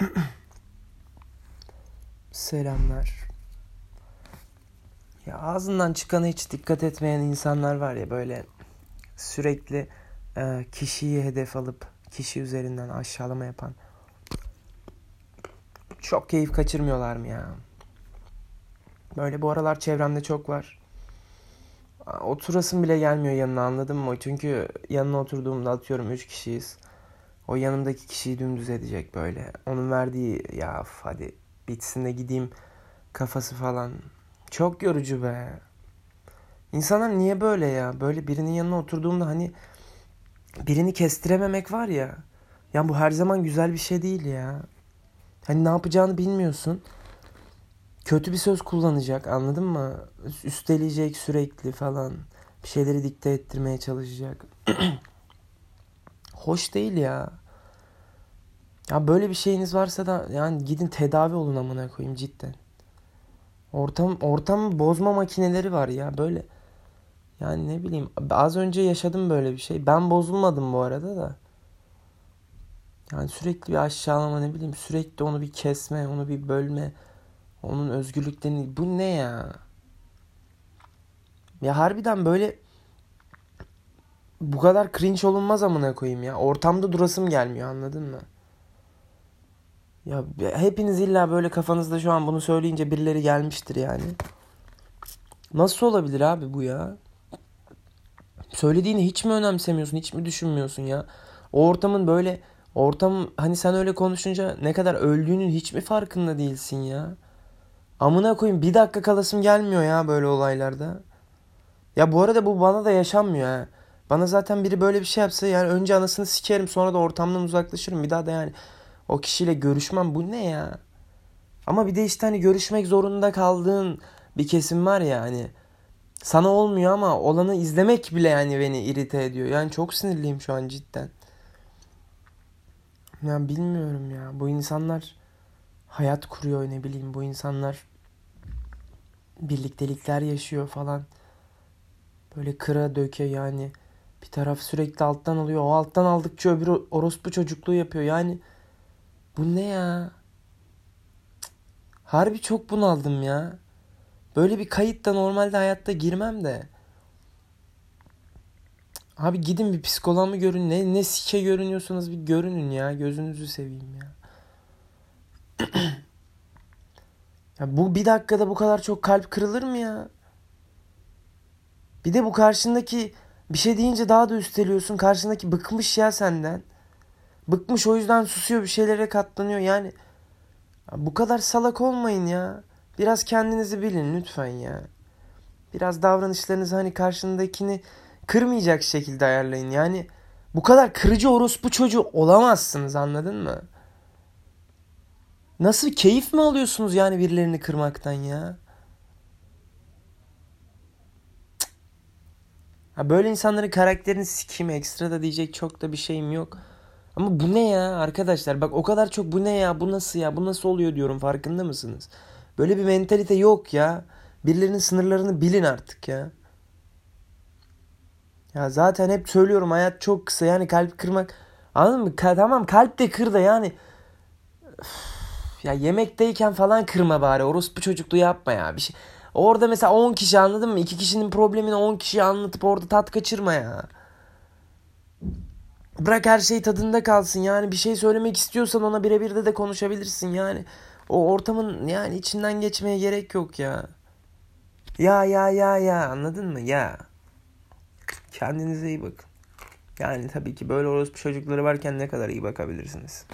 Selamlar. Ya ağzından çıkana hiç dikkat etmeyen insanlar var ya böyle sürekli e, kişiyi hedef alıp kişi üzerinden aşağılama yapan. Çok keyif kaçırmıyorlar mı ya? Böyle bu aralar çevremde çok var. Oturasım bile gelmiyor yanına anladın mı? Çünkü yanına oturduğumda atıyorum 3 kişiyiz. O yanımdaki kişiyi dümdüz edecek böyle. Onun verdiği ya hadi bitsin de gideyim kafası falan. Çok yorucu be. İnsanlar niye böyle ya? Böyle birinin yanına oturduğumda hani birini kestirememek var ya. Ya bu her zaman güzel bir şey değil ya. Hani ne yapacağını bilmiyorsun. Kötü bir söz kullanacak anladın mı? Üsteleyecek sürekli falan. Bir şeyleri dikte ettirmeye çalışacak. Hoş değil ya. Ya böyle bir şeyiniz varsa da yani gidin tedavi olun amına koyayım cidden. Ortam ortam bozma makineleri var ya böyle. Yani ne bileyim az önce yaşadım böyle bir şey. Ben bozulmadım bu arada da. Yani sürekli bir aşağılama ne bileyim sürekli onu bir kesme, onu bir bölme. Onun özgürlüklerini bu ne ya? Ya harbiden böyle bu kadar cringe olunmaz amına koyayım ya. Ortamda durasım gelmiyor anladın mı? Ya hepiniz illa böyle kafanızda şu an bunu söyleyince birileri gelmiştir yani. Nasıl olabilir abi bu ya? Söylediğini hiç mi önemsemiyorsun, hiç mi düşünmüyorsun ya? O ortamın böyle ortam hani sen öyle konuşunca ne kadar öldüğünün hiç mi farkında değilsin ya? Amına koyayım bir dakika kalasım gelmiyor ya böyle olaylarda. Ya bu arada bu bana da yaşanmıyor ha. Bana zaten biri böyle bir şey yapsa yani önce anasını sikerim sonra da ortamdan uzaklaşırım. Bir daha da yani o kişiyle görüşmem bu ne ya? Ama bir de işte hani görüşmek zorunda kaldığın bir kesim var ya hani sana olmuyor ama olanı izlemek bile yani beni irite ediyor. Yani çok sinirliyim şu an cidden. Ya bilmiyorum ya. Bu insanlar hayat kuruyor ne bileyim. Bu insanlar birliktelikler yaşıyor falan. Böyle kıra döke yani. Bir taraf sürekli alttan alıyor. O alttan aldıkça öbürü orospu çocukluğu yapıyor. Yani bu ne ya? Harbi çok bunaldım ya. Böyle bir kayıt da normalde hayatta girmem de. Abi gidin bir psikoloğa mı görün. Ne, ne sike görünüyorsunuz bir görünün ya. Gözünüzü seveyim ya. ya bu bir dakikada bu kadar çok kalp kırılır mı ya? Bir de bu karşındaki bir şey deyince daha da üsteliyorsun. Karşındaki bıkmış ya senden. Bıkmış o yüzden susuyor bir şeylere katlanıyor. Yani bu kadar salak olmayın ya. Biraz kendinizi bilin lütfen ya. Biraz davranışlarınızı hani karşındakini kırmayacak şekilde ayarlayın. Yani bu kadar kırıcı orospu çocuğu olamazsınız anladın mı? Nasıl keyif mi alıyorsunuz yani birilerini kırmaktan ya? Ha böyle insanların karakterini sikeyim ekstra da diyecek çok da bir şeyim yok. Ama bu ne ya arkadaşlar bak o kadar çok bu ne ya bu nasıl ya bu nasıl oluyor diyorum farkında mısınız? Böyle bir mentalite yok ya. Birilerinin sınırlarını bilin artık ya. Ya zaten hep söylüyorum hayat çok kısa yani kalp kırmak anladın mı? Ka- tamam kalp de kır da yani Üf, ya yemekteyken falan kırma bari orospu çocukluğu yapma ya bir şey. Orada mesela 10 kişi anladın mı? 2 kişinin problemini 10 kişiye anlatıp orada tat kaçırma ya. Bırak her şey tadında kalsın yani bir şey söylemek istiyorsan ona birebir de de konuşabilirsin yani. O ortamın yani içinden geçmeye gerek yok ya. Ya ya ya ya anladın mı ya. Kendinize iyi bakın. Yani tabii ki böyle orospu çocukları varken ne kadar iyi bakabilirsiniz.